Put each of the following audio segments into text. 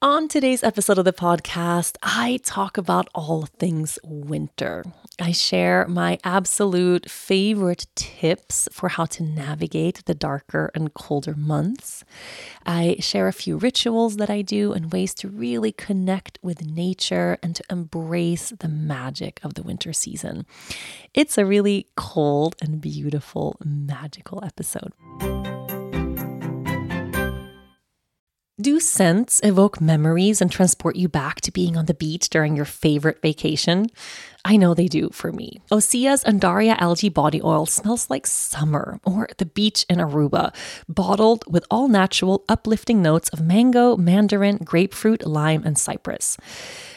On today's episode of the podcast, I talk about all things winter. I share my absolute favorite tips for how to navigate the darker and colder months. I share a few rituals that I do and ways to really connect with nature and to embrace the magic of the winter season. It's a really cold and beautiful, magical episode. Do scents evoke memories and transport you back to being on the beach during your favorite vacation? I know they do for me. Osea's Undaria algae body oil smells like summer or the beach in Aruba, bottled with all natural, uplifting notes of mango, mandarin, grapefruit, lime, and cypress.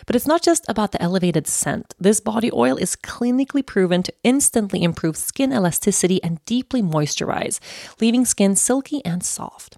But it's not just about the elevated scent. This body oil is clinically proven to instantly improve skin elasticity and deeply moisturize, leaving skin silky and soft.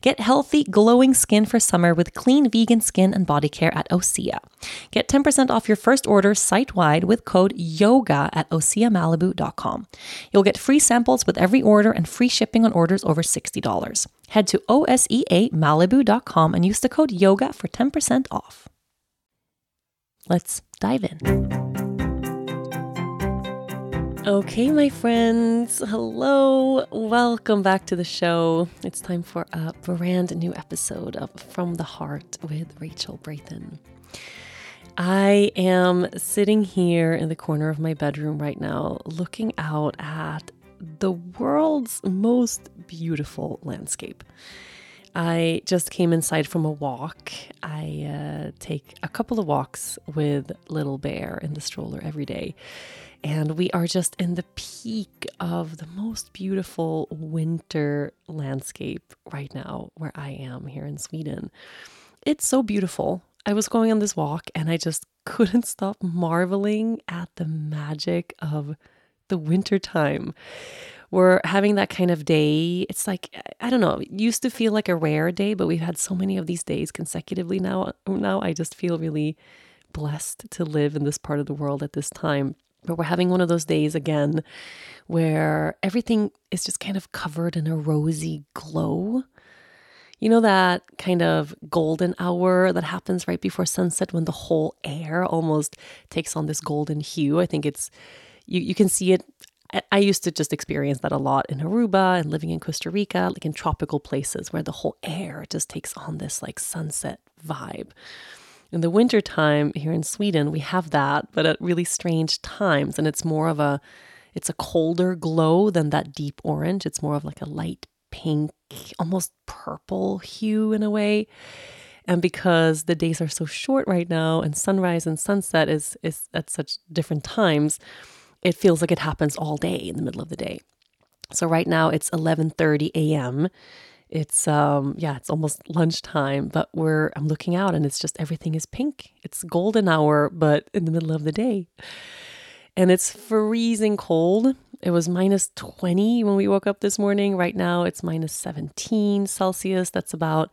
Get healthy, glowing skin for summer with clean vegan skin and body care at Osea. Get 10% off your first order site wide with code YOGA at OseaMalibu.com. You'll get free samples with every order and free shipping on orders over $60. Head to OSEAMalibu.com and use the code YOGA for 10% off. Let's dive in. Okay, my friends, hello. Welcome back to the show. It's time for a brand new episode of From the Heart with Rachel Brathen. I am sitting here in the corner of my bedroom right now, looking out at the world's most beautiful landscape. I just came inside from a walk. I uh, take a couple of walks with Little Bear in the stroller every day. And we are just in the peak of the most beautiful winter landscape right now, where I am here in Sweden. It's so beautiful. I was going on this walk and I just couldn't stop marveling at the magic of the winter time. We're having that kind of day. It's like I don't know, it used to feel like a rare day, but we've had so many of these days consecutively now. Now I just feel really blessed to live in this part of the world at this time. But we're having one of those days again where everything is just kind of covered in a rosy glow. You know that kind of golden hour that happens right before sunset when the whole air almost takes on this golden hue? I think it's, you, you can see it. I used to just experience that a lot in Aruba and living in Costa Rica, like in tropical places where the whole air just takes on this like sunset vibe. In the wintertime here in Sweden, we have that, but at really strange times. And it's more of a, it's a colder glow than that deep orange. It's more of like a light pink, almost purple hue in a way. And because the days are so short right now and sunrise and sunset is, is at such different times, it feels like it happens all day in the middle of the day. So right now it's 11:30 a.m. It's um yeah, it's almost lunchtime, but we're I'm looking out and it's just everything is pink. It's golden hour, but in the middle of the day. And it's freezing cold. It was minus 20 when we woke up this morning. Right now it's minus 17 Celsius. That's about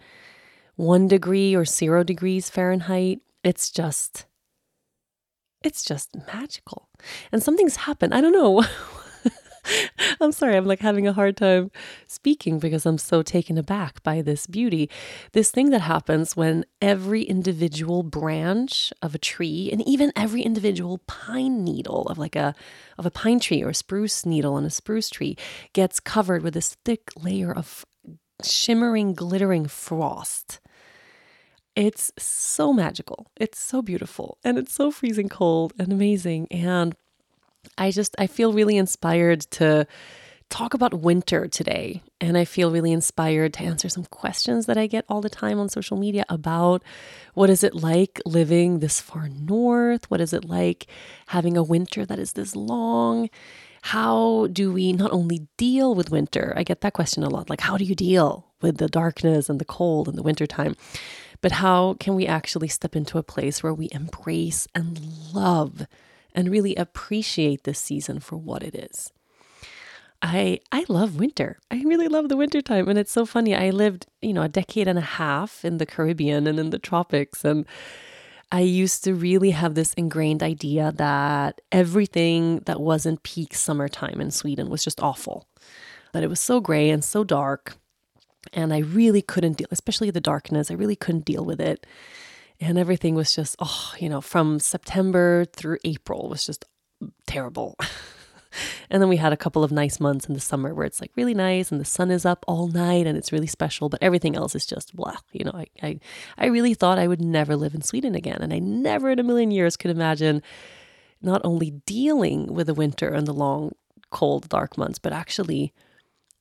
1 degree or 0 degrees Fahrenheit. It's just it's just magical. And something's happened. I don't know I'm sorry, I'm like having a hard time speaking because I'm so taken aback by this beauty. This thing that happens when every individual branch of a tree and even every individual pine needle of like a of a pine tree or a spruce needle on a spruce tree gets covered with this thick layer of shimmering glittering frost. It's so magical. It's so beautiful and it's so freezing cold and amazing and I just I feel really inspired to talk about winter today And I feel really inspired to answer some questions that I get all the time on social media about what is it like living this far north? What is it like having a winter that is this long? How do we not only deal with winter? I get that question a lot like, how do you deal with the darkness and the cold in the wintertime? But how can we actually step into a place where we embrace and love and really appreciate this season for what it is? I I love winter. I really love the winter time and it's so funny. I lived, you know, a decade and a half in the Caribbean and in the tropics and I used to really have this ingrained idea that everything that wasn't peak summertime in Sweden was just awful. That it was so gray and so dark and I really couldn't deal, especially the darkness. I really couldn't deal with it. And everything was just, oh, you know, from September through April was just terrible. and then we had a couple of nice months in the summer where it's like really nice and the sun is up all night and it's really special, but everything else is just blah. You know, I, I, I really thought I would never live in Sweden again. And I never in a million years could imagine not only dealing with the winter and the long, cold, dark months, but actually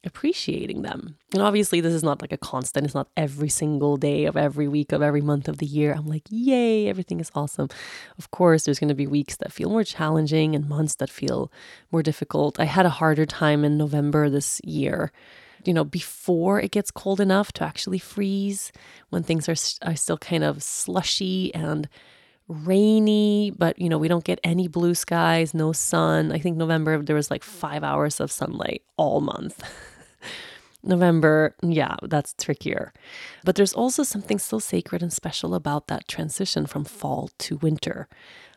appreciating them. And obviously, this is not like a constant, it's not every single day of every week of every month of the year. I'm like, yay, everything is awesome. Of course, there's going to be weeks that feel more challenging and months that feel more difficult. I had a harder time in November this year. You know, before it gets cold enough to actually freeze, when things are, are still kind of slushy and rainy, but you know, we don't get any blue skies, no sun. I think November there was like 5 hours of sunlight all month. November, yeah, that's trickier. But there's also something so sacred and special about that transition from fall to winter.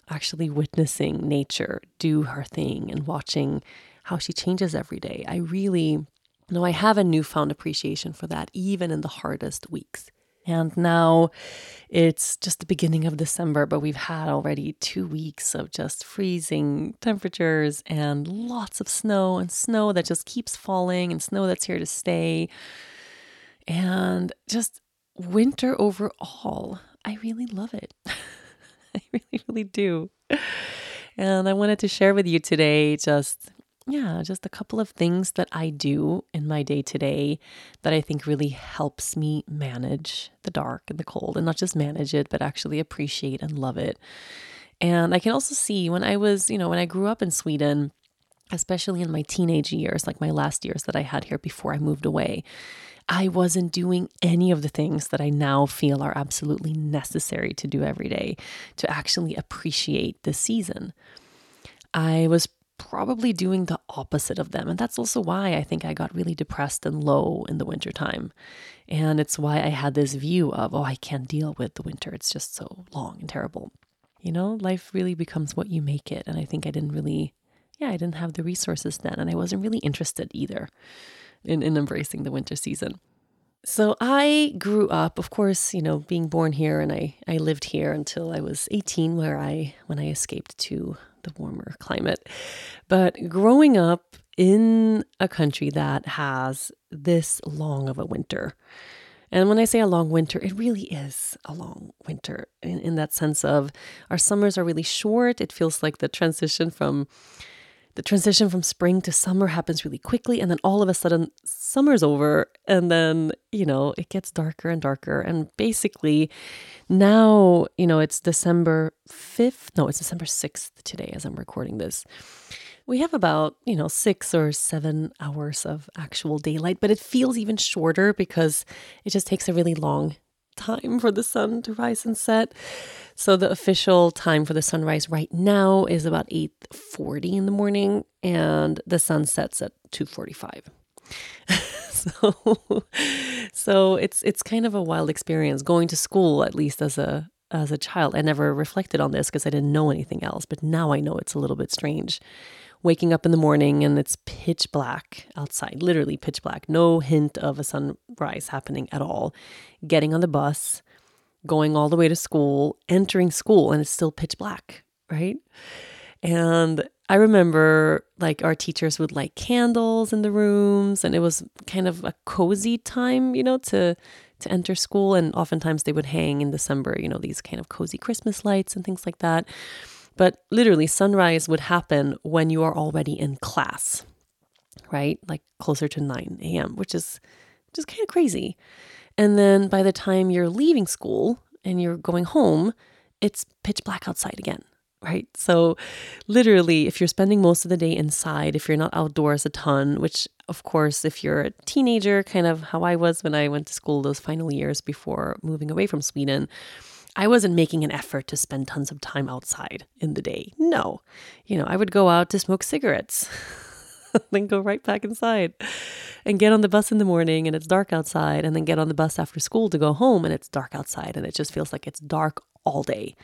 Actually, witnessing nature do her thing and watching how she changes every day. I really know I have a newfound appreciation for that, even in the hardest weeks. And now it's just the beginning of December, but we've had already two weeks of just freezing temperatures and lots of snow and snow that just keeps falling and snow that's here to stay. And just winter overall. I really love it. I really, really do. And I wanted to share with you today just yeah, just a couple of things that I do in my day to day that I think really helps me manage the dark and the cold and not just manage it, but actually appreciate and love it. And I can also see when I was, you know, when I grew up in Sweden, especially in my teenage years, like my last years that I had here before I moved away, I wasn't doing any of the things that I now feel are absolutely necessary to do every day to actually appreciate the season. I was probably doing the opposite of them. And that's also why I think I got really depressed and low in the wintertime. And it's why I had this view of, oh, I can't deal with the winter. It's just so long and terrible. You know, life really becomes what you make it. And I think I didn't really, yeah, I didn't have the resources then. And I wasn't really interested either in, in embracing the winter season. So I grew up, of course, you know, being born here and I, I lived here until I was 18 where I when I escaped to the warmer climate. But growing up in a country that has this long of a winter, and when I say a long winter, it really is a long winter in, in that sense of our summers are really short. It feels like the transition from the transition from spring to summer happens really quickly and then all of a sudden summer's over and then you know it gets darker and darker. And basically now you know it's december 5th no it's december 6th today as i'm recording this. We have about you know six or seven hours of actual daylight but it feels even shorter because it just takes a really long time for the sun to rise and set. So the official time for the sunrise right now is about 8:40 in the morning and the sun sets at 2:45. so so it's it's kind of a wild experience going to school at least as a as a child. I never reflected on this because I didn't know anything else, but now I know it's a little bit strange waking up in the morning and it's pitch black outside, literally pitch black, no hint of a sunrise happening at all. Getting on the bus, going all the way to school, entering school, and it's still pitch black, right? And I remember like our teachers would light candles in the rooms and it was kind of a cozy time, you know, to to enter school and oftentimes they would hang in December, you know, these kind of cozy Christmas lights and things like that. But literally, sunrise would happen when you are already in class. right? Like closer to 9 a.m., which is just kind of crazy. And then by the time you're leaving school and you're going home, it's pitch black outside again, right? So, literally, if you're spending most of the day inside, if you're not outdoors a ton, which, of course, if you're a teenager, kind of how I was when I went to school those final years before moving away from Sweden, I wasn't making an effort to spend tons of time outside in the day. No. You know, I would go out to smoke cigarettes. then go right back inside and get on the bus in the morning and it's dark outside and then get on the bus after school to go home and it's dark outside and it just feels like it's dark all day.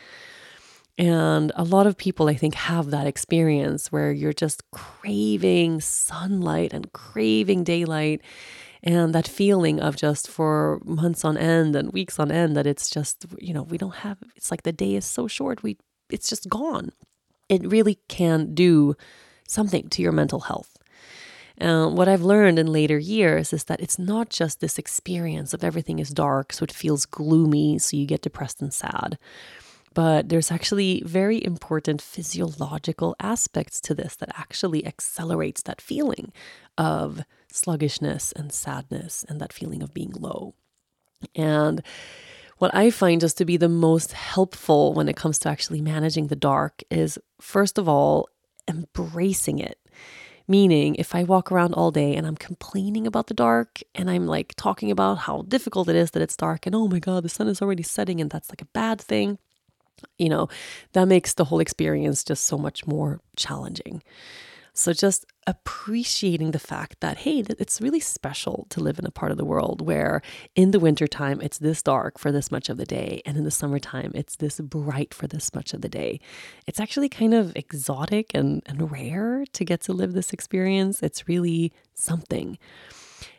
And a lot of people, I think, have that experience where you're just craving sunlight and craving daylight and that feeling of just for months on end and weeks on end that it's just, you know, we don't have, it's like the day is so short, we, it's just gone. It really can do something to your mental health. Uh, what I've learned in later years is that it's not just this experience of everything is dark, so it feels gloomy, so you get depressed and sad. But there's actually very important physiological aspects to this that actually accelerates that feeling of sluggishness and sadness and that feeling of being low. And what I find just to be the most helpful when it comes to actually managing the dark is, first of all, embracing it. Meaning, if I walk around all day and I'm complaining about the dark and I'm like talking about how difficult it is that it's dark and oh my God, the sun is already setting and that's like a bad thing, you know, that makes the whole experience just so much more challenging. So just appreciating the fact that, hey, it's really special to live in a part of the world where in the wintertime it's this dark for this much of the day, and in the summertime it's this bright for this much of the day. It's actually kind of exotic and, and rare to get to live this experience. It's really something.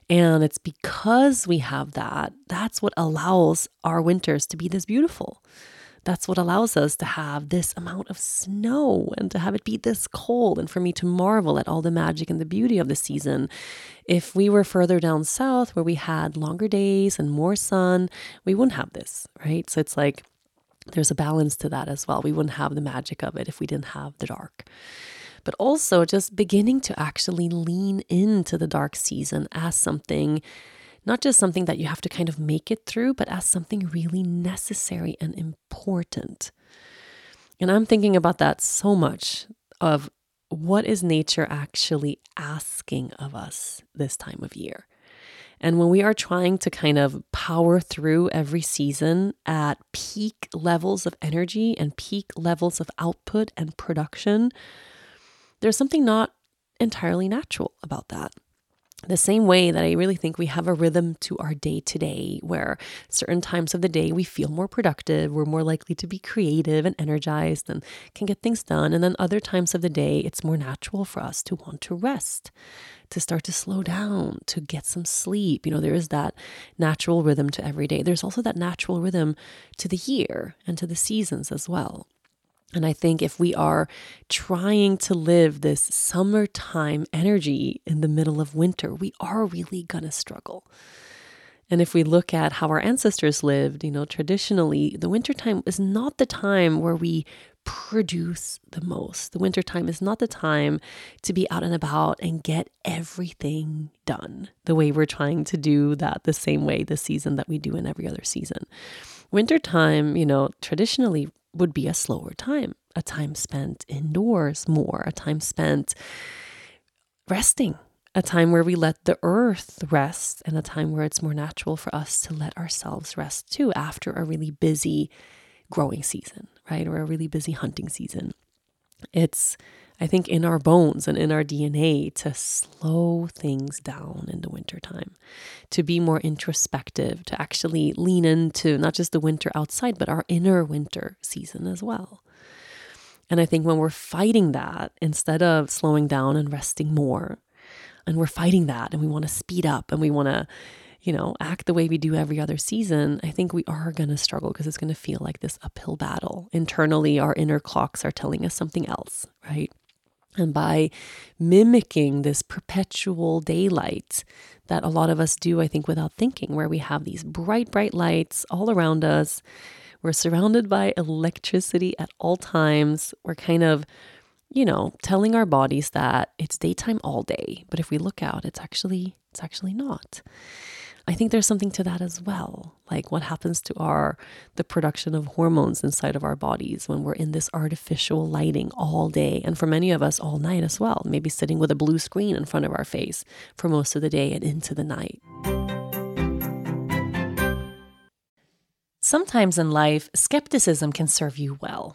And it's because we have that, that's what allows our winters to be this beautiful. That's what allows us to have this amount of snow and to have it be this cold, and for me to marvel at all the magic and the beauty of the season. If we were further down south where we had longer days and more sun, we wouldn't have this, right? So it's like there's a balance to that as well. We wouldn't have the magic of it if we didn't have the dark but also just beginning to actually lean into the dark season as something not just something that you have to kind of make it through, but as something really necessary and important. And I'm thinking about that so much of what is nature actually asking of us this time of year? And when we are trying to kind of power through every season at peak levels of energy and peak levels of output and production, there's something not entirely natural about that the same way that I really think we have a rhythm to our day to day, where certain times of the day we feel more productive, we're more likely to be creative and energized and can get things done. And then other times of the day, it's more natural for us to want to rest, to start to slow down, to get some sleep. You know, there is that natural rhythm to every day. There's also that natural rhythm to the year and to the seasons as well. And I think if we are trying to live this summertime energy in the middle of winter, we are really going to struggle. And if we look at how our ancestors lived, you know, traditionally, the wintertime is not the time where we produce the most. The wintertime is not the time to be out and about and get everything done the way we're trying to do that the same way this season that we do in every other season. Wintertime, you know, traditionally would be a slower time, a time spent indoors more, a time spent resting, a time where we let the earth rest, and a time where it's more natural for us to let ourselves rest too after a really busy growing season, right? Or a really busy hunting season. It's I think, in our bones and in our DNA to slow things down in the wintertime, to be more introspective, to actually lean into not just the winter outside, but our inner winter season as well. And I think when we're fighting that, instead of slowing down and resting more, and we're fighting that and we want to speed up and we want to, you know, act the way we do every other season, I think we are going to struggle because it's going to feel like this uphill battle. Internally, our inner clocks are telling us something else, right? And by mimicking this perpetual daylight that a lot of us do, I think, without thinking, where we have these bright, bright lights all around us, we're surrounded by electricity at all times, we're kind of you know, telling our bodies that it's daytime all day, but if we look out, it's actually it's actually not. I think there's something to that as well. Like what happens to our the production of hormones inside of our bodies when we're in this artificial lighting all day and for many of us all night as well. Maybe sitting with a blue screen in front of our face for most of the day and into the night. Sometimes in life, skepticism can serve you well.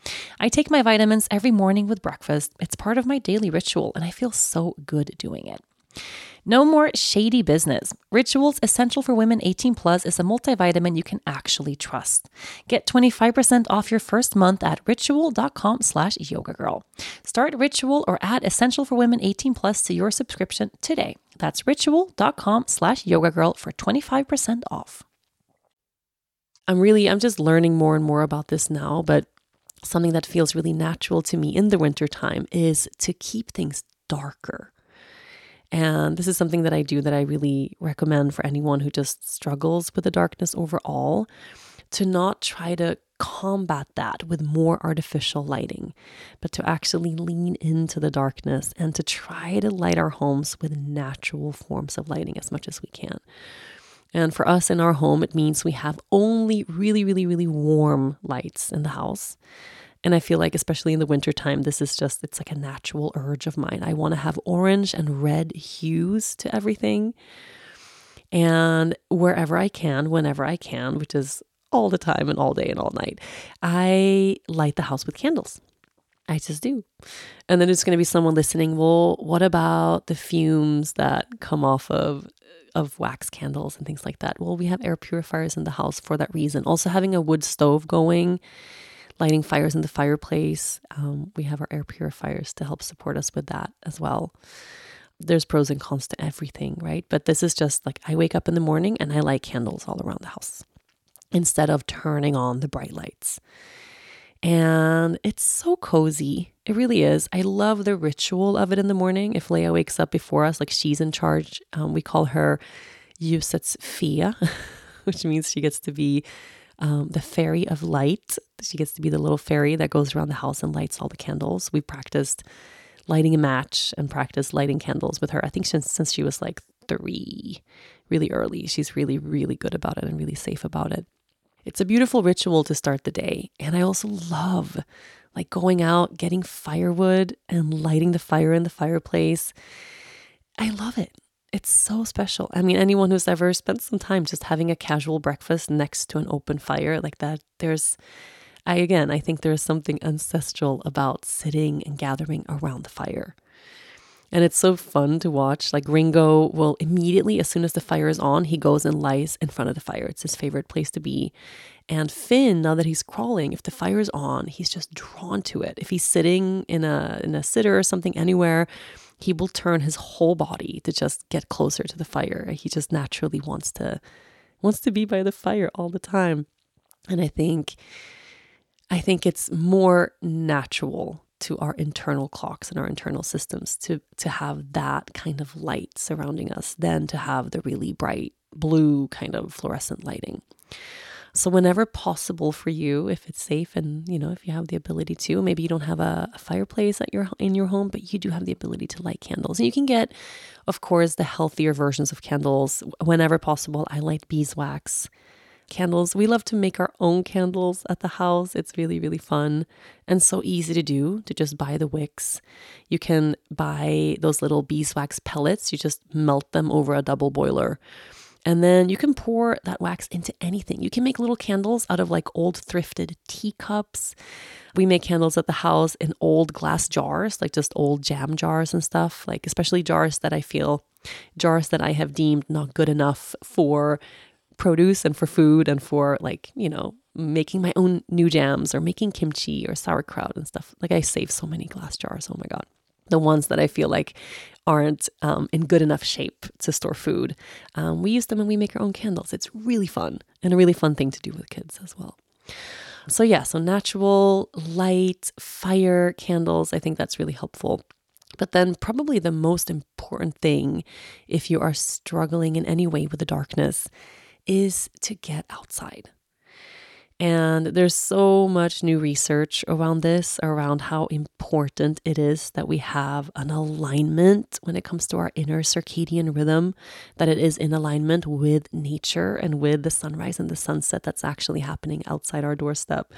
I take my vitamins every morning with breakfast. It's part of my daily ritual, and I feel so good doing it. No more shady business. Rituals Essential for Women 18 Plus is a multivitamin you can actually trust. Get 25% off your first month at ritual.com slash yoga girl. Start Ritual or add Essential for Women 18 Plus to your subscription today. That's ritual.com slash yoga girl for 25% off. I'm really, I'm just learning more and more about this now, but something that feels really natural to me in the wintertime is to keep things darker. And this is something that I do that I really recommend for anyone who just struggles with the darkness overall to not try to combat that with more artificial lighting, but to actually lean into the darkness and to try to light our homes with natural forms of lighting as much as we can. And for us in our home, it means we have only really, really, really warm lights in the house. And I feel like, especially in the wintertime, this is just, it's like a natural urge of mine. I want to have orange and red hues to everything. And wherever I can, whenever I can, which is all the time and all day and all night, I light the house with candles. I just do. And then there's going to be someone listening. Well, what about the fumes that come off of of wax candles and things like that? Well, we have air purifiers in the house for that reason. Also, having a wood stove going lighting fires in the fireplace. Um, we have our air purifiers to help support us with that as well. There's pros and cons to everything, right? But this is just like I wake up in the morning and I light candles all around the house instead of turning on the bright lights. And it's so cozy. It really is. I love the ritual of it in the morning. If Leia wakes up before us, like she's in charge, um, we call her Yusets Fia, which means she gets to be um, the fairy of light. She gets to be the little fairy that goes around the house and lights all the candles. We practiced lighting a match and practiced lighting candles with her. I think since since she was like three, really early. She's really really good about it and really safe about it. It's a beautiful ritual to start the day, and I also love like going out, getting firewood and lighting the fire in the fireplace. I love it. It's so special. I mean, anyone who's ever spent some time just having a casual breakfast next to an open fire like that, there's, I again, I think there's something ancestral about sitting and gathering around the fire. And it's so fun to watch. Like Ringo will immediately, as soon as the fire is on, he goes and lies in front of the fire. It's his favorite place to be. And Finn, now that he's crawling, if the fire is on, he's just drawn to it. If he's sitting in a in a sitter or something anywhere, he will turn his whole body to just get closer to the fire. He just naturally wants to wants to be by the fire all the time. And I think I think it's more natural to our internal clocks and our internal systems to to have that kind of light surrounding us than to have the really bright blue kind of fluorescent lighting. So whenever possible for you, if it's safe and you know if you have the ability to, maybe you don't have a, a, fireplace at your in your home, but you do have the ability to light candles. And you can get, of course, the healthier versions of candles whenever possible. I light beeswax candles. We love to make our own candles at the house. It's really, really fun and so easy to do to just buy the wicks. You can buy those little beeswax pellets, you just melt them over a double boiler. And then you can pour that wax into anything. You can make little candles out of like old thrifted teacups. We make candles at the house in old glass jars, like just old jam jars and stuff, like especially jars that I feel, jars that I have deemed not good enough for produce and for food and for like, you know, making my own new jams or making kimchi or sauerkraut and stuff. Like I save so many glass jars. Oh my God the ones that I feel like aren't um, in good enough shape to store food. Um, we use them and we make our own candles. It's really fun and a really fun thing to do with kids as well. So, yeah, so natural light, fire candles, I think that's really helpful. But then, probably the most important thing, if you are struggling in any way with the darkness, is to get outside. And there's so much new research around this, around how important it is that we have an alignment when it comes to our inner circadian rhythm, that it is in alignment with nature and with the sunrise and the sunset that's actually happening outside our doorstep.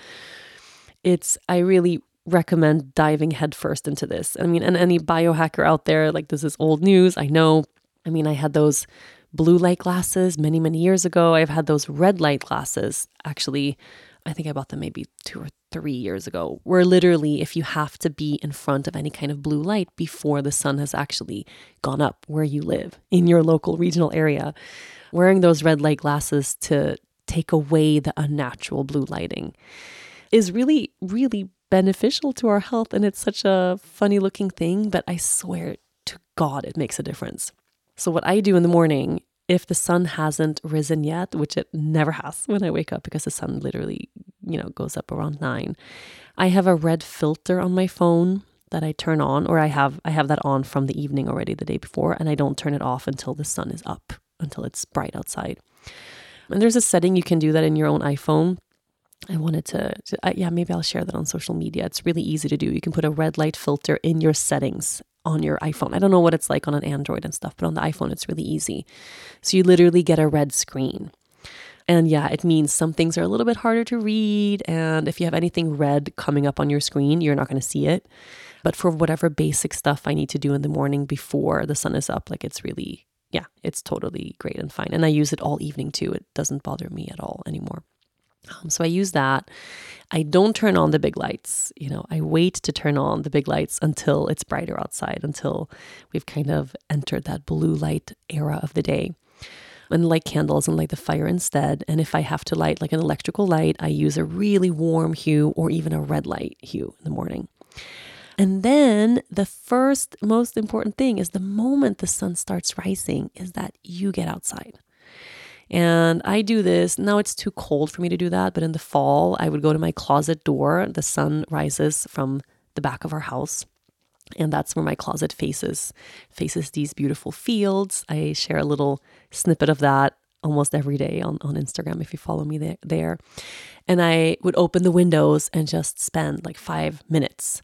It's, I really recommend diving headfirst into this. I mean, and any biohacker out there, like this is old news, I know. I mean, I had those blue light glasses many, many years ago. I've had those red light glasses actually. I think I bought them maybe two or three years ago, where literally, if you have to be in front of any kind of blue light before the sun has actually gone up where you live in your local regional area, wearing those red light glasses to take away the unnatural blue lighting is really, really beneficial to our health. And it's such a funny looking thing, but I swear to God, it makes a difference. So, what I do in the morning, if the sun hasn't risen yet, which it never has when I wake up because the sun literally, you know, goes up around nine, I have a red filter on my phone that I turn on, or I have I have that on from the evening already the day before, and I don't turn it off until the sun is up, until it's bright outside. And there's a setting you can do that in your own iPhone. I wanted to, to uh, yeah, maybe I'll share that on social media. It's really easy to do. You can put a red light filter in your settings on your iPhone. I don't know what it's like on an Android and stuff, but on the iPhone, it's really easy. So you literally get a red screen. And yeah, it means some things are a little bit harder to read. And if you have anything red coming up on your screen, you're not going to see it. But for whatever basic stuff I need to do in the morning before the sun is up, like it's really, yeah, it's totally great and fine. And I use it all evening too. It doesn't bother me at all anymore. Um, so I use that. I don't turn on the big lights. You know, I wait to turn on the big lights until it's brighter outside, until we've kind of entered that blue light era of the day. And light candles and light the fire instead. And if I have to light like an electrical light, I use a really warm hue or even a red light hue in the morning. And then the first most important thing is the moment the sun starts rising is that you get outside. And I do this. Now it's too cold for me to do that, but in the fall, I would go to my closet door. The sun rises from the back of our house. And that's where my closet faces faces these beautiful fields. I share a little snippet of that almost every day on, on Instagram if you follow me there, there. And I would open the windows and just spend like five minutes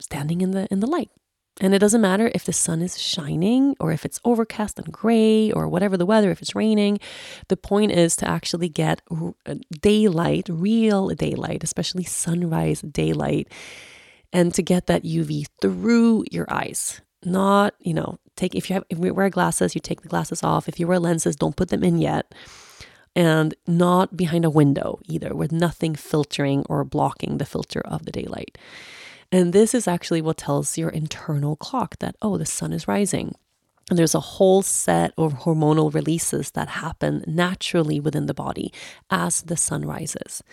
standing in the in the light and it doesn't matter if the sun is shining or if it's overcast and gray or whatever the weather, if it's raining. The point is to actually get uh, daylight, real daylight, especially sunrise daylight, and to get that UV through your eyes. Not, you know, take if you have if you wear glasses, you take the glasses off. If you wear lenses, don't put them in yet. And not behind a window either, with nothing filtering or blocking the filter of the daylight. And this is actually what tells your internal clock that, oh, the sun is rising. And there's a whole set of hormonal releases that happen naturally within the body as the sun rises.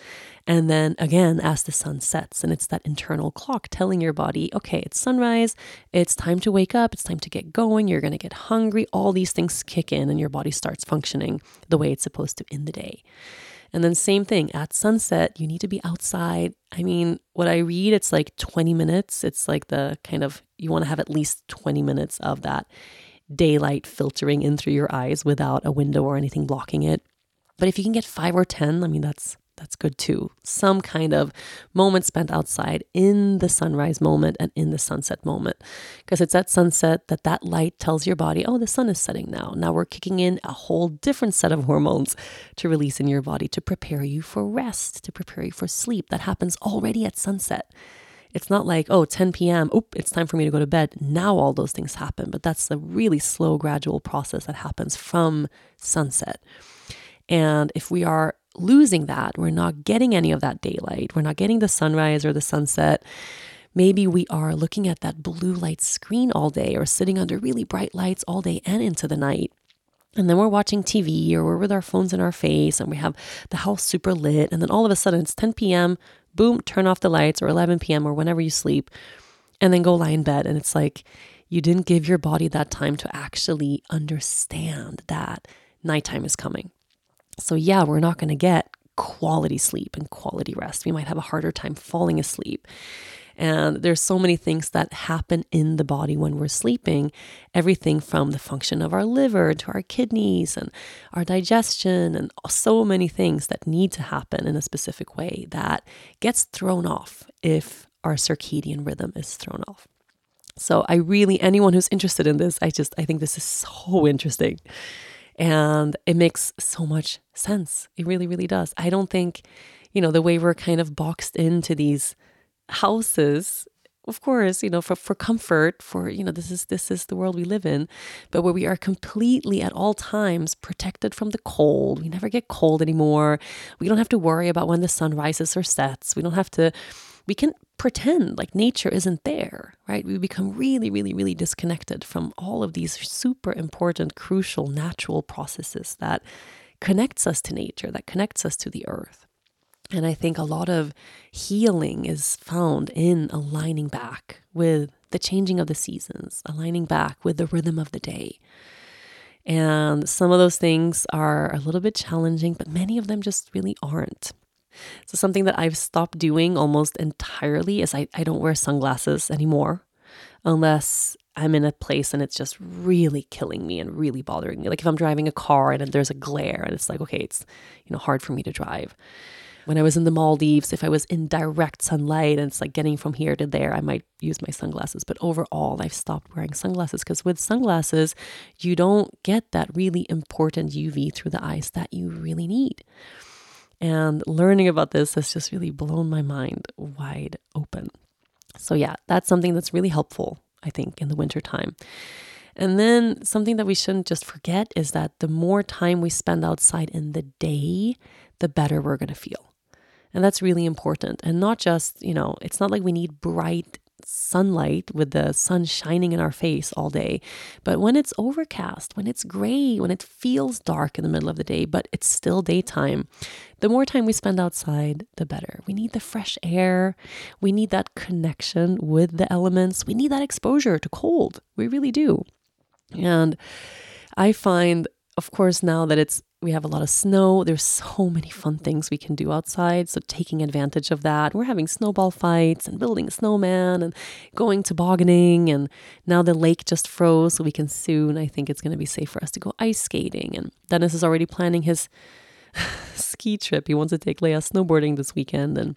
And then again, as the sun sets. And it's that internal clock telling your body, okay, it's sunrise. It's time to wake up. It's time to get going. You're going to get hungry. All these things kick in, and your body starts functioning the way it's supposed to in the day. And then, same thing at sunset, you need to be outside. I mean, what I read, it's like 20 minutes. It's like the kind of, you want to have at least 20 minutes of that daylight filtering in through your eyes without a window or anything blocking it. But if you can get five or 10, I mean, that's that's good too. Some kind of moment spent outside in the sunrise moment and in the sunset moment. Because it's at sunset that that light tells your body, oh, the sun is setting now. Now we're kicking in a whole different set of hormones to release in your body to prepare you for rest, to prepare you for sleep. That happens already at sunset. It's not like, oh, 10 p.m., oop, it's time for me to go to bed. Now all those things happen. But that's a really slow, gradual process that happens from sunset. And if we are losing that. We're not getting any of that daylight. We're not getting the sunrise or the sunset. Maybe we are looking at that blue light screen all day or sitting under really bright lights all day and into the night. And then we're watching TV or we're with our phones in our face and we have the house super lit. And then all of a sudden it's 10 p.m., boom, turn off the lights or 11 p.m. or whenever you sleep, and then go lie in bed. And it's like you didn't give your body that time to actually understand that nighttime is coming. So, yeah, we're not going to get quality sleep and quality rest. We might have a harder time falling asleep. And there's so many things that happen in the body when we're sleeping. Everything from the function of our liver to our kidneys and our digestion, and so many things that need to happen in a specific way that gets thrown off if our circadian rhythm is thrown off. So I really anyone who's interested in this, I just I think this is so interesting. And it makes so much sense. It really, really does. I don't think, you know, the way we're kind of boxed into these houses of course, you know, for, for comfort, for, you know, this is this is the world we live in, but where we are completely at all times protected from the cold. We never get cold anymore. We don't have to worry about when the sun rises or sets. We don't have to we can pretend like nature isn't there, right? We become really, really, really disconnected from all of these super important, crucial natural processes that connects us to nature, that connects us to the earth. And I think a lot of healing is found in aligning back with the changing of the seasons, aligning back with the rhythm of the day. And some of those things are a little bit challenging, but many of them just really aren't. So, something that I've stopped doing almost entirely is I, I don't wear sunglasses anymore unless I'm in a place and it's just really killing me and really bothering me. Like if I'm driving a car and there's a glare and it's like, okay, it's you know hard for me to drive. When I was in the Maldives, if I was in direct sunlight and it's like getting from here to there, I might use my sunglasses. But overall, I've stopped wearing sunglasses because with sunglasses, you don't get that really important UV through the eyes that you really need. And learning about this has just really blown my mind wide open. So, yeah, that's something that's really helpful, I think, in the wintertime. And then something that we shouldn't just forget is that the more time we spend outside in the day, the better we're going to feel. And that's really important. And not just, you know, it's not like we need bright sunlight with the sun shining in our face all day. But when it's overcast, when it's gray, when it feels dark in the middle of the day, but it's still daytime, the more time we spend outside, the better. We need the fresh air. We need that connection with the elements. We need that exposure to cold. We really do. And I find, of course, now that it's we have a lot of snow. There's so many fun things we can do outside. So, taking advantage of that. We're having snowball fights and building a snowman and going tobogganing. And now the lake just froze, so we can soon, I think it's going to be safe for us to go ice skating. And Dennis is already planning his ski trip. He wants to take Leia snowboarding this weekend. And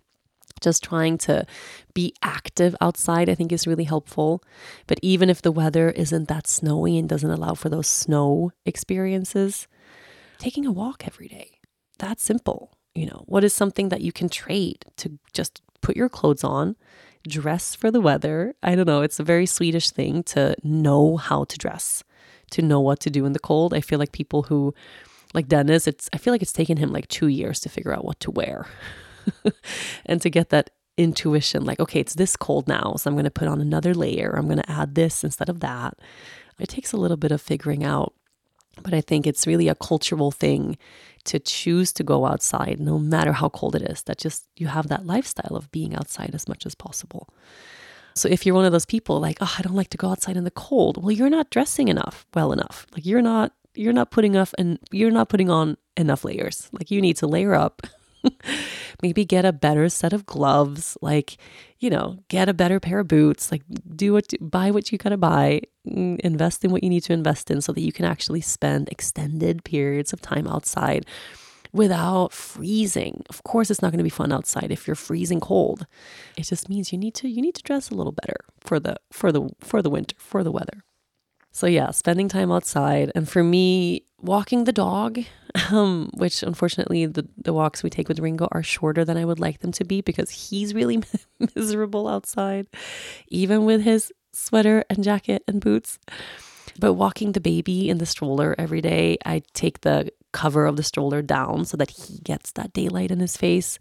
just trying to be active outside, I think, is really helpful. But even if the weather isn't that snowy and doesn't allow for those snow experiences, taking a walk every day. That's simple. You know, what is something that you can trade to just put your clothes on, dress for the weather? I don't know. It's a very Swedish thing to know how to dress, to know what to do in the cold. I feel like people who, like Dennis, it's, I feel like it's taken him like two years to figure out what to wear and to get that intuition like, okay, it's this cold now. So I'm going to put on another layer. I'm going to add this instead of that. It takes a little bit of figuring out but I think it's really a cultural thing to choose to go outside no matter how cold it is. That just you have that lifestyle of being outside as much as possible. So if you're one of those people like, "Oh, I don't like to go outside in the cold." Well, you're not dressing enough, well enough. Like you're not you're not putting enough and you're not putting on enough layers. Like you need to layer up. Maybe get a better set of gloves, like, you know, get a better pair of boots, like do what buy what you got to buy, invest in what you need to invest in so that you can actually spend extended periods of time outside without freezing. Of course, it's not going to be fun outside if you're freezing cold. It just means you need to you need to dress a little better for the for the for the winter, for the weather. So yeah, spending time outside and for me walking the dog, um, which unfortunately the, the walks we take with Ringo are shorter than I would like them to be because he's really miserable outside, even with his sweater and jacket and boots. But walking the baby in the stroller every day, I take the cover of the stroller down so that he gets that daylight in his face.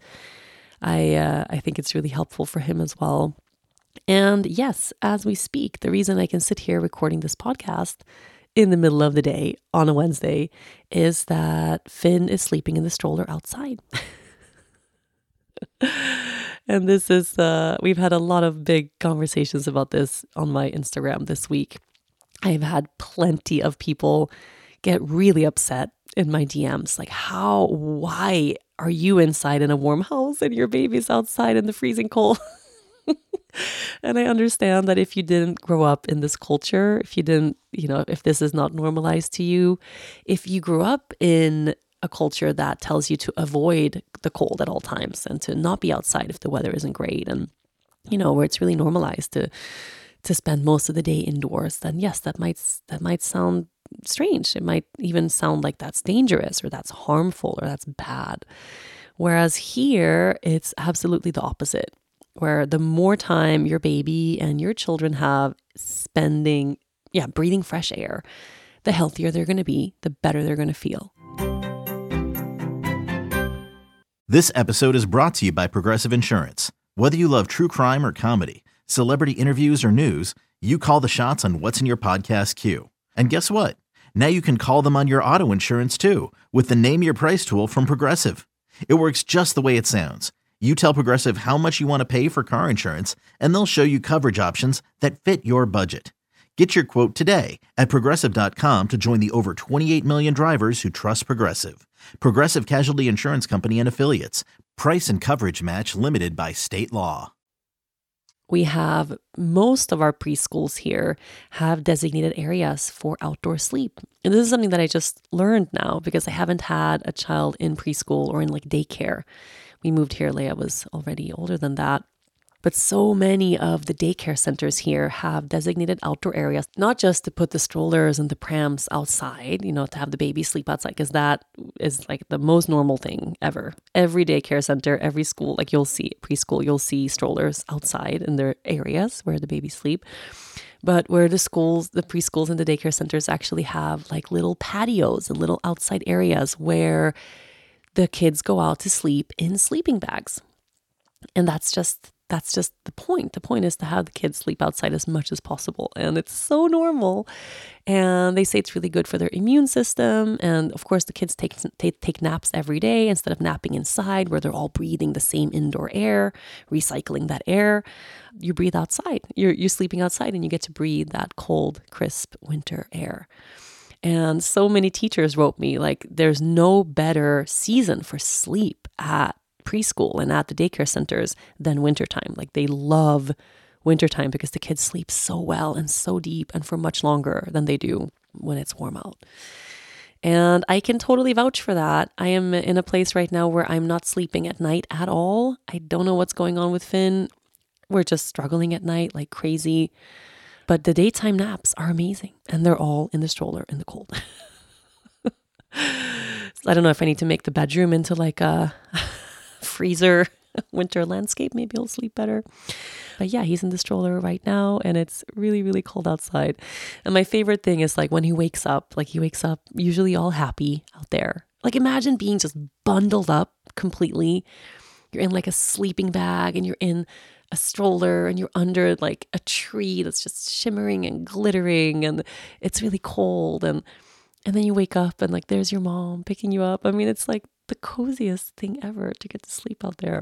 I uh, I think it's really helpful for him as well. And yes, as we speak, the reason I can sit here recording this podcast in the middle of the day on a Wednesday is that Finn is sleeping in the stroller outside. and this is uh, we've had a lot of big conversations about this on my Instagram this week. I've had plenty of people get really upset in my DMs like how why are you inside in a warm house and your baby's outside in the freezing cold? and I understand that if you didn't grow up in this culture, if you didn't, you know, if this is not normalized to you, if you grew up in a culture that tells you to avoid the cold at all times and to not be outside if the weather isn't great and you know where it's really normalized to to spend most of the day indoors then yes that might that might sound strange. It might even sound like that's dangerous or that's harmful or that's bad. Whereas here it's absolutely the opposite where the more time your baby and your children have spending yeah breathing fresh air the healthier they're going to be the better they're going to feel this episode is brought to you by Progressive Insurance. Whether you love true crime or comedy, celebrity interviews or news, you call the shots on what's in your podcast queue. And guess what? Now you can call them on your auto insurance too with the Name Your Price tool from Progressive. It works just the way it sounds. You tell Progressive how much you want to pay for car insurance, and they'll show you coverage options that fit your budget. Get your quote today at progressive.com to join the over 28 million drivers who trust Progressive. Progressive Casualty Insurance Company and Affiliates. Price and coverage match limited by state law. We have most of our preschools here have designated areas for outdoor sleep. And this is something that I just learned now because I haven't had a child in preschool or in like daycare. We moved here, Leia was already older than that. But so many of the daycare centers here have designated outdoor areas, not just to put the strollers and the prams outside, you know, to have the baby sleep outside, because that is like the most normal thing ever. Every daycare center, every school, like you'll see preschool, you'll see strollers outside in their areas where the babies sleep. But where the schools, the preschools, and the daycare centers actually have like little patios and little outside areas where the kids go out to sleep in sleeping bags. And that's just that's just the point. The point is to have the kids sleep outside as much as possible. And it's so normal. And they say it's really good for their immune system. And of course, the kids take, take, take naps every day instead of napping inside where they're all breathing the same indoor air, recycling that air. You breathe outside. You're, you're sleeping outside and you get to breathe that cold, crisp winter air. And so many teachers wrote me like, there's no better season for sleep at preschool and at the daycare centers than wintertime. Like they love wintertime because the kids sleep so well and so deep and for much longer than they do when it's warm out. And I can totally vouch for that. I am in a place right now where I'm not sleeping at night at all. I don't know what's going on with Finn. We're just struggling at night like crazy. But the daytime naps are amazing and they're all in the stroller in the cold. I don't know if I need to make the bedroom into like a freezer winter landscape. Maybe he'll sleep better. But yeah, he's in the stroller right now and it's really, really cold outside. And my favorite thing is like when he wakes up, like he wakes up usually all happy out there. Like imagine being just bundled up completely. You're in like a sleeping bag and you're in a stroller and you're under like a tree that's just shimmering and glittering and it's really cold and and then you wake up and like there's your mom picking you up. I mean, it's like the coziest thing ever to get to sleep out there.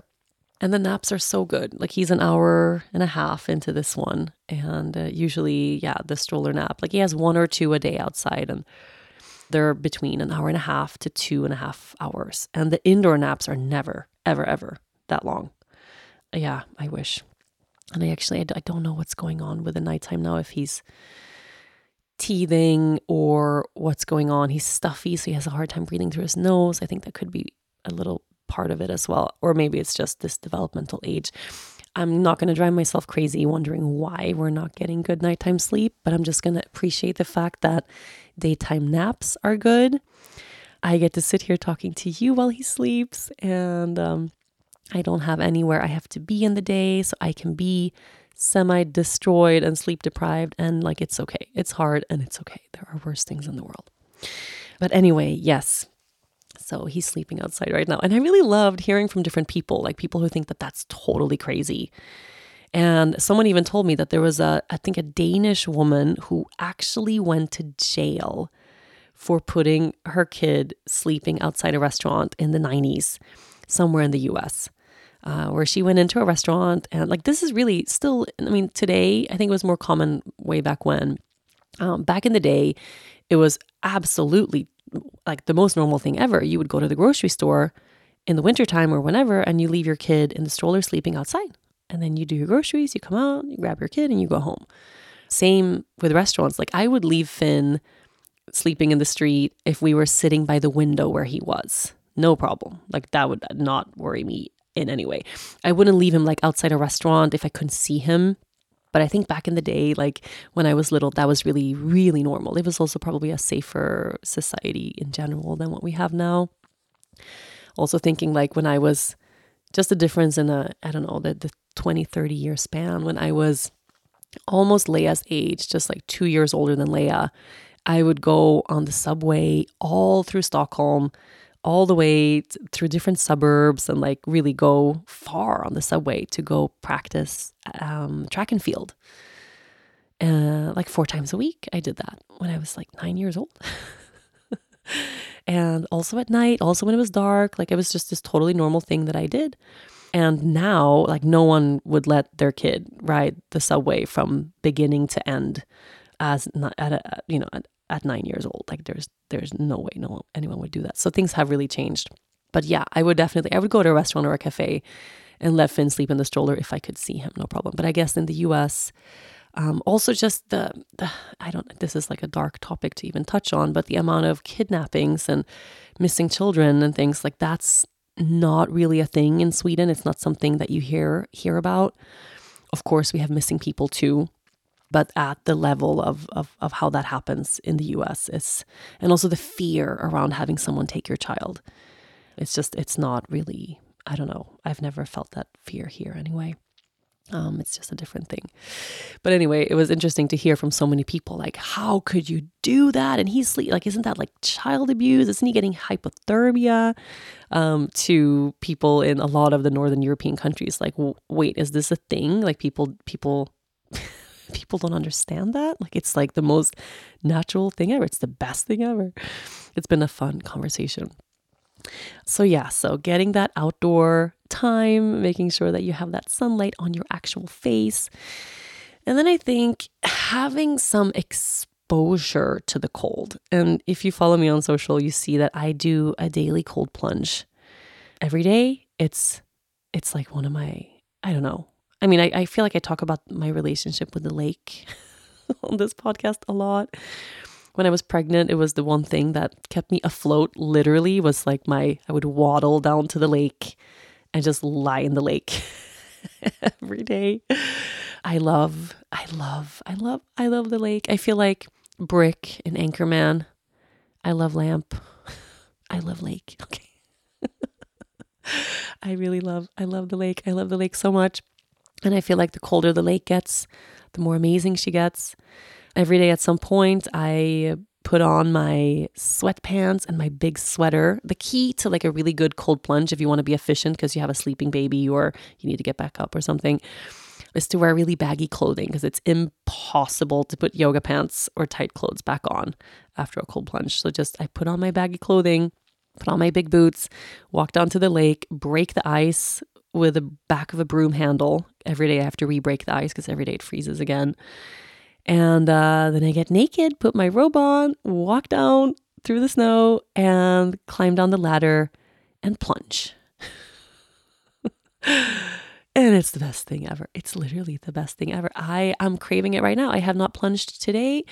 And the naps are so good. Like he's an hour and a half into this one. And uh, usually, yeah, the stroller nap, like he has one or two a day outside. And they're between an hour and a half to two and a half hours. And the indoor naps are never, ever, ever that long. Yeah, I wish. And I actually, I don't know what's going on with the nighttime now, if he's teething or what's going on. He's stuffy, so he has a hard time breathing through his nose. I think that could be a little part of it as well. Or maybe it's just this developmental age. I'm not going to drive myself crazy wondering why we're not getting good nighttime sleep, but I'm just going to appreciate the fact that daytime naps are good. I get to sit here talking to you while he sleeps, and um, I don't have anywhere I have to be in the day, so I can be semi destroyed and sleep deprived, and like it's okay. It's hard and it's okay. There are worse things in the world. But anyway, yes, so he's sleeping outside right now. And I really loved hearing from different people, like people who think that that's totally crazy. And someone even told me that there was a, I think, a Danish woman who actually went to jail for putting her kid sleeping outside a restaurant in the 90s, somewhere in the US, uh, where she went into a restaurant. And like, this is really still, I mean, today, I think it was more common way back when. Um, back in the day, it was absolutely like the most normal thing ever. You would go to the grocery store in the wintertime or whenever, and you leave your kid in the stroller sleeping outside. And then you do your groceries, you come out, you grab your kid, and you go home. Same with restaurants. Like I would leave Finn sleeping in the street if we were sitting by the window where he was. No problem. Like that would not worry me in any way. I wouldn't leave him like outside a restaurant if I couldn't see him but I think back in the day, like when I was little, that was really, really normal. It was also probably a safer society in general than what we have now. Also, thinking like when I was just a difference in a, I don't know, the, the 20, 30 year span when I was almost Leia's age, just like two years older than Leia, I would go on the subway all through Stockholm all the way through different suburbs and like really go far on the subway to go practice um, track and field. Uh, like four times a week, I did that when I was like nine years old. and also at night, also when it was dark, like it was just this totally normal thing that I did. And now, like, no one would let their kid ride the subway from beginning to end as not at a, you know, at nine years old. Like there's there's no way no anyone would do that. So things have really changed. But yeah, I would definitely I would go to a restaurant or a cafe and let Finn sleep in the stroller if I could see him, no problem. But I guess in the US, um, also just the, the I don't this is like a dark topic to even touch on, but the amount of kidnappings and missing children and things like that's not really a thing in Sweden. It's not something that you hear hear about. Of course, we have missing people too but at the level of, of, of how that happens in the US is, and also the fear around having someone take your child. It's just, it's not really, I don't know. I've never felt that fear here anyway. Um, it's just a different thing. But anyway, it was interesting to hear from so many people like, how could you do that? And he's sleep, like, isn't that like child abuse? Isn't he getting hypothermia? Um, to people in a lot of the Northern European countries, like, wait, is this a thing? Like people, people people don't understand that. Like it's like the most natural thing ever. It's the best thing ever. It's been a fun conversation. So, yeah, so getting that outdoor time, making sure that you have that sunlight on your actual face. And then I think having some exposure to the cold. And if you follow me on social, you see that I do a daily cold plunge every day. It's it's like one of my I don't know, I mean, I, I feel like I talk about my relationship with the lake on this podcast a lot. When I was pregnant, it was the one thing that kept me afloat, literally, was like my, I would waddle down to the lake and just lie in the lake every day. I love, I love, I love, I love the lake. I feel like Brick in Anchorman. I love Lamp. I love lake. Okay. I really love, I love the lake. I love the lake so much. And I feel like the colder the lake gets, the more amazing she gets. Every day at some point, I put on my sweatpants and my big sweater. The key to like a really good cold plunge, if you want to be efficient because you have a sleeping baby or you need to get back up or something, is to wear really baggy clothing because it's impossible to put yoga pants or tight clothes back on after a cold plunge. So just I put on my baggy clothing, put on my big boots, walk down to the lake, break the ice with the back of a broom handle every day I have to re-break the ice because every day it freezes again. And uh, then I get naked, put my robe on, walk down through the snow, and climb down the ladder and plunge. and it's the best thing ever. It's literally the best thing ever. I am craving it right now. I have not plunged today.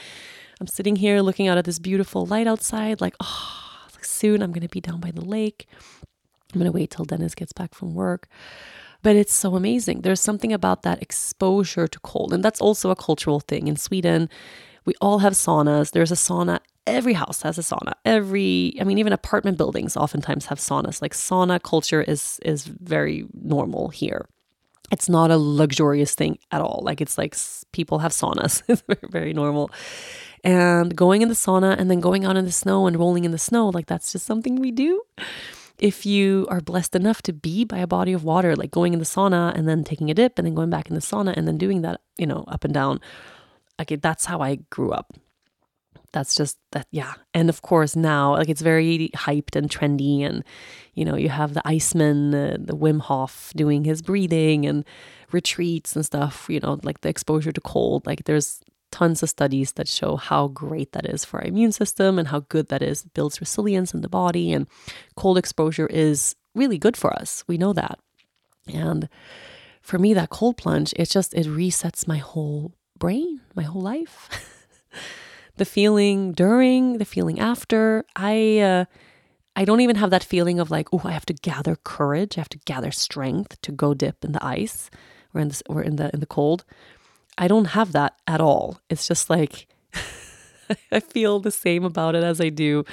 I'm sitting here looking out at this beautiful light outside, like, oh, soon I'm going to be down by the lake. I'm going to wait till Dennis gets back from work. But it's so amazing. There's something about that exposure to cold. And that's also a cultural thing. In Sweden, we all have saunas. There's a sauna. Every house has a sauna. Every, I mean, even apartment buildings oftentimes have saunas. Like sauna culture is is very normal here. It's not a luxurious thing at all. Like it's like people have saunas. it's very, very normal. And going in the sauna and then going out in the snow and rolling in the snow, like that's just something we do if you are blessed enough to be by a body of water, like going in the sauna and then taking a dip and then going back in the sauna and then doing that, you know, up and down. Okay, that's how I grew up. That's just that, yeah. And of course, now, like it's very hyped and trendy. And, you know, you have the Iceman, uh, the Wim Hof doing his breathing and retreats and stuff, you know, like the exposure to cold. Like there's tons of studies that show how great that is for our immune system and how good that is. It builds resilience in the body, and cold exposure is really good for us. We know that. And for me, that cold plunge, it just it resets my whole brain, my whole life. the feeling during, the feeling after. I uh, I don't even have that feeling of like, oh, I have to gather courage, I have to gather strength to go dip in the ice or in the or in the in the cold. I don't have that at all. It's just like I feel the same about it as I do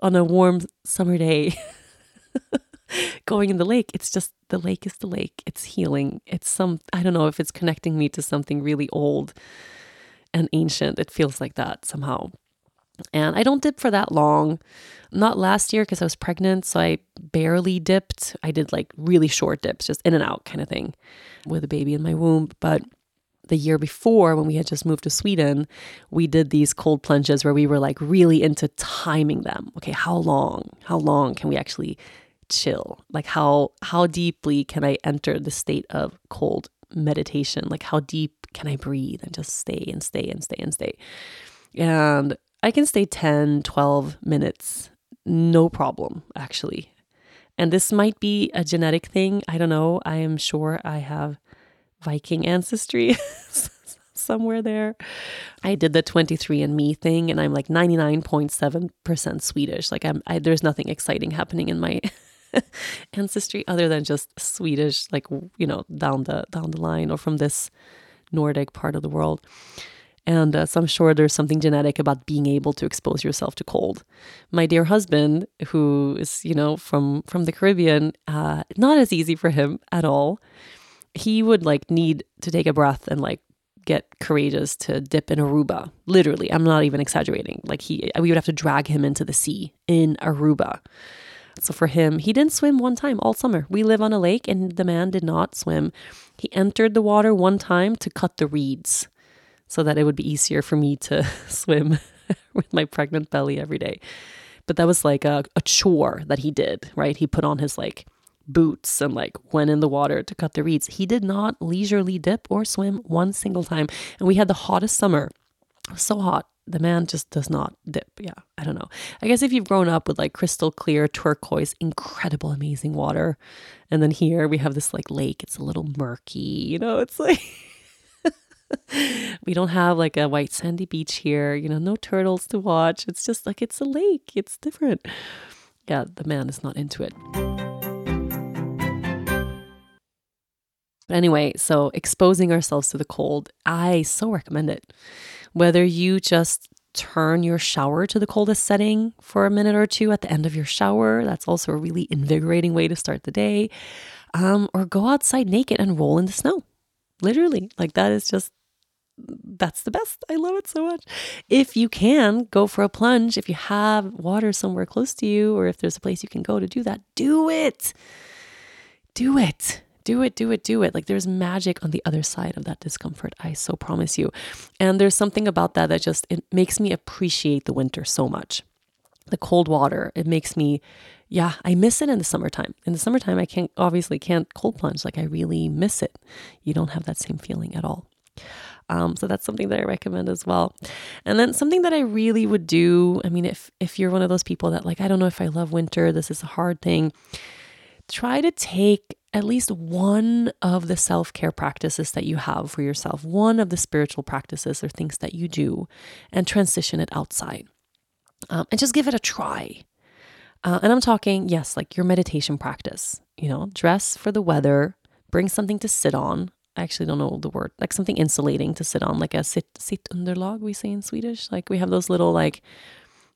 on a warm summer day. Going in the lake, it's just the lake is the lake. It's healing. It's some, I don't know if it's connecting me to something really old and ancient. It feels like that somehow. And I don't dip for that long. Not last year because I was pregnant, so I barely dipped. I did like really short dips, just in and out kind of thing with a baby in my womb. But the year before when we had just moved to Sweden, we did these cold plunges where we were like really into timing them. Okay, how long? How long can we actually chill? Like how how deeply can I enter the state of cold meditation? Like how deep can I breathe and just stay and stay and stay and stay? And I can stay 10, 12 minutes no problem actually. And this might be a genetic thing. I don't know. I am sure I have Viking ancestry somewhere there. I did the 23andMe thing and I'm like 99.7% Swedish. Like I'm I, there's nothing exciting happening in my ancestry other than just Swedish like you know down the down the line or from this Nordic part of the world. And uh, so I'm sure there's something genetic about being able to expose yourself to cold. My dear husband, who is, you know, from from the Caribbean, uh, not as easy for him at all he would like need to take a breath and like get courageous to dip in Aruba. Literally, I'm not even exaggerating. Like he we would have to drag him into the sea in Aruba. So for him, he didn't swim one time all summer. We live on a lake and the man did not swim. He entered the water one time to cut the reeds so that it would be easier for me to swim with my pregnant belly every day. But that was like a, a chore that he did, right? He put on his like boots and like went in the water to cut the reeds. He did not leisurely dip or swim one single time. And we had the hottest summer. It was so hot. The man just does not dip. Yeah, I don't know. I guess if you've grown up with like crystal clear, turquoise, incredible, amazing water, and then here we have this like lake, it's a little murky, you know, it's like. we don't have like a white sandy beach here, you know, no turtles to watch. It's just like it's a lake, it's different. Yeah, the man is not into it. But anyway, so exposing ourselves to the cold, I so recommend it. Whether you just turn your shower to the coldest setting for a minute or two at the end of your shower, that's also a really invigorating way to start the day. Um, or go outside naked and roll in the snow. Literally, like that is just that's the best. I love it so much. If you can, go for a plunge. If you have water somewhere close to you, or if there's a place you can go to do that, do it. Do it do it, do it, do it. Like there's magic on the other side of that discomfort. I so promise you. And there's something about that that just it makes me appreciate the winter so much. The cold water, it makes me yeah, I miss it in the summertime. In the summertime, I can't obviously can't cold plunge. Like I really miss it. You don't have that same feeling at all. Um, so that's something that I recommend as well. And then something that I really would do. I mean, if if you're one of those people that like, I don't know if I love winter. This is a hard thing. Try to take at least one of the self care practices that you have for yourself, one of the spiritual practices or things that you do, and transition it outside. Um, and just give it a try. Uh, and I'm talking, yes, like your meditation practice, you know, dress for the weather, bring something to sit on. I actually don't know the word, like something insulating to sit on, like a sit, sit underlag, we say in Swedish. Like we have those little, like,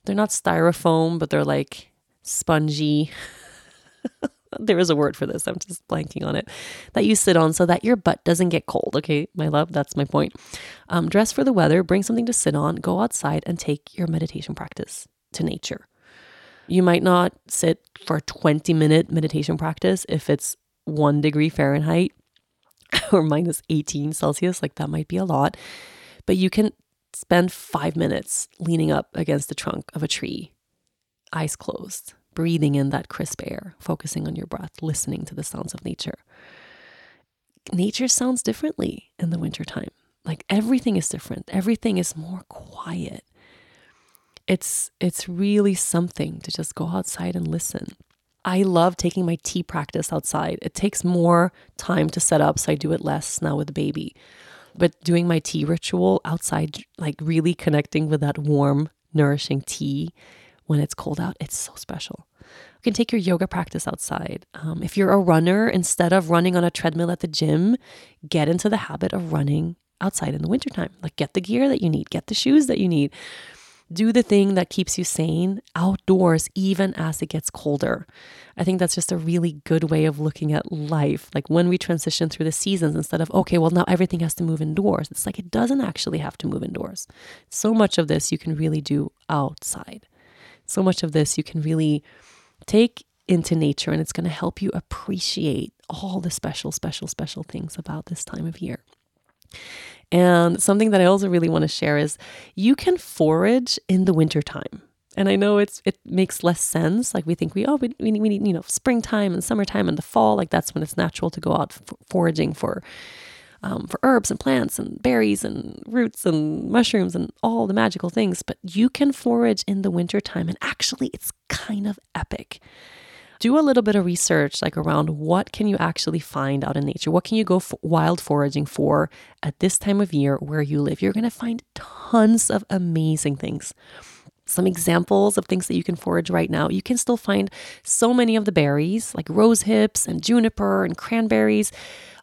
they're not styrofoam, but they're like spongy. there is a word for this. I'm just blanking on it. That you sit on so that your butt doesn't get cold. Okay, my love, that's my point. Um, dress for the weather, bring something to sit on, go outside and take your meditation practice to nature. You might not sit for a 20 minute meditation practice if it's one degree Fahrenheit or minus 18 Celsius. Like that might be a lot, but you can spend five minutes leaning up against the trunk of a tree, eyes closed breathing in that crisp air, focusing on your breath, listening to the sounds of nature. Nature sounds differently in the wintertime. Like everything is different. Everything is more quiet. It's it's really something to just go outside and listen. I love taking my tea practice outside. It takes more time to set up, so I do it less now with the baby. But doing my tea ritual outside, like really connecting with that warm, nourishing tea when it's cold out. It's so special. You can take your yoga practice outside. Um, if you're a runner, instead of running on a treadmill at the gym, get into the habit of running outside in the wintertime. Like, get the gear that you need, get the shoes that you need. Do the thing that keeps you sane outdoors, even as it gets colder. I think that's just a really good way of looking at life. Like when we transition through the seasons, instead of, okay, well, now everything has to move indoors, it's like it doesn't actually have to move indoors. So much of this you can really do outside so much of this you can really take into nature and it's going to help you appreciate all the special, special, special things about this time of year. And something that I also really want to share is you can forage in the wintertime. And I know it's it makes less sense. Like we think we oh we, we need, we need you know springtime and summertime and the fall like that's when it's natural to go out foraging for um, for herbs and plants and berries and roots and mushrooms and all the magical things. But you can forage in the wintertime, and actually, it's kind of epic. Do a little bit of research, like around what can you actually find out in nature? What can you go f- wild foraging for at this time of year where you live? You're going to find tons of amazing things some examples of things that you can forage right now. You can still find so many of the berries, like rose hips and juniper and cranberries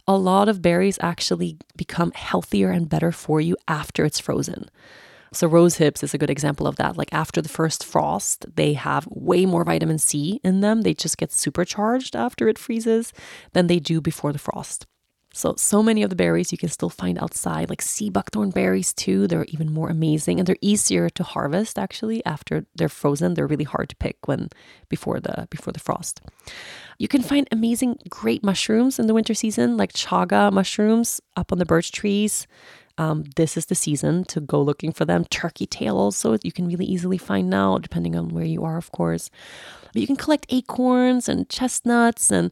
a lot of berries actually become healthier and better for you after it's frozen. So, rose hips is a good example of that. Like, after the first frost, they have way more vitamin C in them. They just get supercharged after it freezes than they do before the frost. So, so many of the berries you can still find outside, like sea buckthorn berries too. They're even more amazing and they're easier to harvest actually after they're frozen. They're really hard to pick when before the before the frost. You can find amazing great mushrooms in the winter season, like chaga mushrooms up on the birch trees. Um, this is the season to go looking for them. Turkey tail also you can really easily find now, depending on where you are, of course. But you can collect acorns and chestnuts and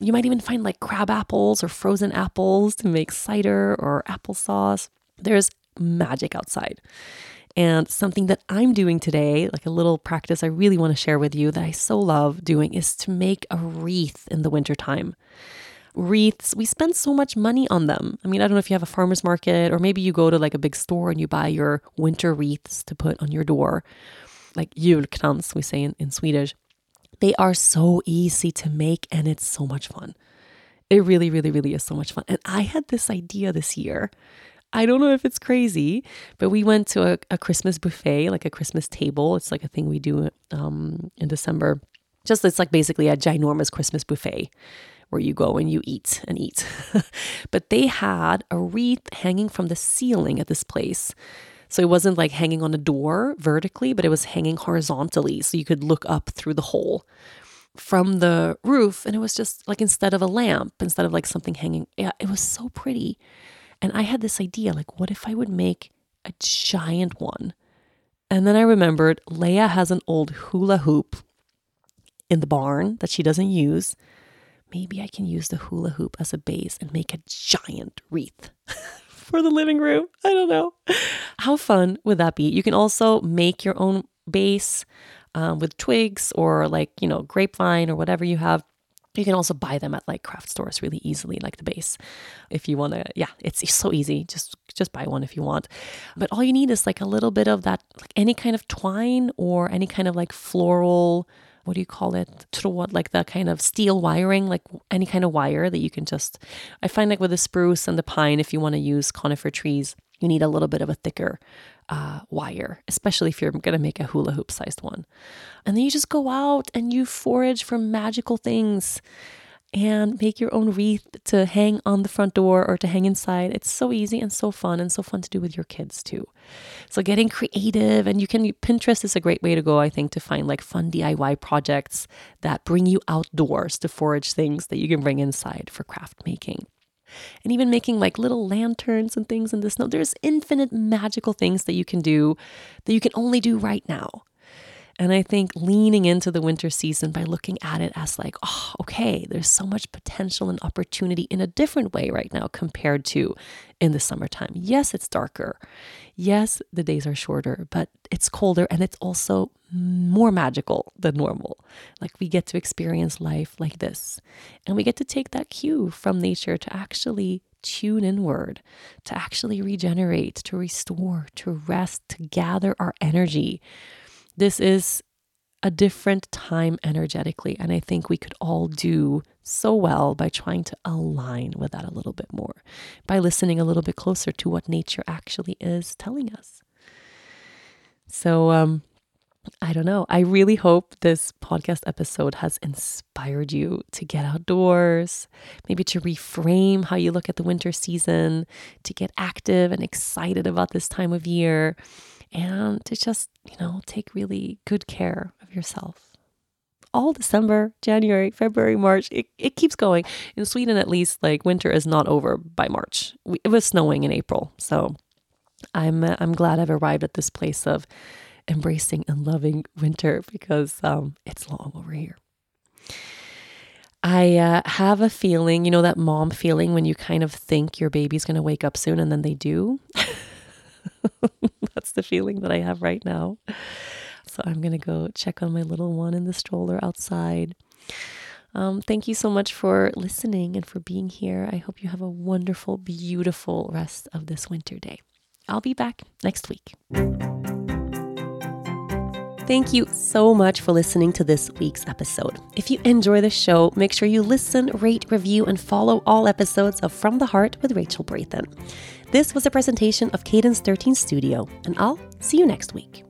you might even find like crab apples or frozen apples to make cider or applesauce. There's magic outside. And something that I'm doing today, like a little practice I really want to share with you that I so love doing, is to make a wreath in the wintertime. Wreaths, we spend so much money on them. I mean, I don't know if you have a farmer's market or maybe you go to like a big store and you buy your winter wreaths to put on your door, like julkrans, we say in, in Swedish. They are so easy to make and it's so much fun. It really, really, really is so much fun. And I had this idea this year. I don't know if it's crazy, but we went to a, a Christmas buffet, like a Christmas table. It's like a thing we do um, in December. Just it's like basically a ginormous Christmas buffet where you go and you eat and eat. but they had a wreath hanging from the ceiling at this place so it wasn't like hanging on a door vertically, but it was hanging horizontally. So you could look up through the hole from the roof. And it was just like instead of a lamp, instead of like something hanging, yeah, it was so pretty. And I had this idea like, what if I would make a giant one? And then I remembered Leia has an old hula hoop in the barn that she doesn't use. Maybe I can use the hula hoop as a base and make a giant wreath. for the living room. I don't know. How fun would that be? You can also make your own base um, with twigs or like, you know, grapevine or whatever you have. You can also buy them at like craft stores really easily, like the base. If you want to, yeah, it's so easy. Just just buy one if you want. But all you need is like a little bit of that, like any kind of twine or any kind of like floral what do you call it? Tråd, like the kind of steel wiring, like any kind of wire that you can just. I find like with the spruce and the pine, if you want to use conifer trees, you need a little bit of a thicker uh, wire, especially if you're going to make a hula hoop sized one. And then you just go out and you forage for magical things and make your own wreath to hang on the front door or to hang inside. It's so easy and so fun and so fun to do with your kids too. So getting creative and you can Pinterest is a great way to go I think to find like fun DIY projects that bring you outdoors to forage things that you can bring inside for craft making. And even making like little lanterns and things in the snow. There's infinite magical things that you can do that you can only do right now. And I think leaning into the winter season by looking at it as like, oh, okay, there's so much potential and opportunity in a different way right now compared to in the summertime. Yes, it's darker. Yes, the days are shorter, but it's colder and it's also more magical than normal. Like we get to experience life like this. And we get to take that cue from nature to actually tune inward, to actually regenerate, to restore, to rest, to gather our energy this is a different time energetically. And I think we could all do so well by trying to align with that a little bit more, by listening a little bit closer to what nature actually is telling us. So, um, I don't know. I really hope this podcast episode has inspired you to get outdoors, maybe to reframe how you look at the winter season, to get active and excited about this time of year and to just, you know, take really good care of yourself. All December, January, February, March, it, it keeps going. In Sweden, at least, like winter is not over by March. We, it was snowing in April. So I'm, uh, I'm glad I've arrived at this place of embracing and loving winter because um, it's long over here. I uh, have a feeling, you know, that mom feeling when you kind of think your baby's going to wake up soon and then they do. That's the feeling that I have right now. So I'm going to go check on my little one in the stroller outside. Um, thank you so much for listening and for being here. I hope you have a wonderful, beautiful rest of this winter day. I'll be back next week. Thank you so much for listening to this week's episode. If you enjoy the show, make sure you listen, rate, review, and follow all episodes of From the Heart with Rachel Brathen. This was a presentation of Cadence 13 Studio, and I'll see you next week.